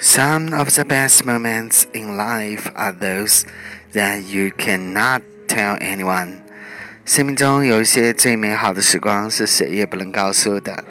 Some of the best moments in life are those that you cannot tell anyone. 生命中有一些最美好的时光是谁也不能告诉的。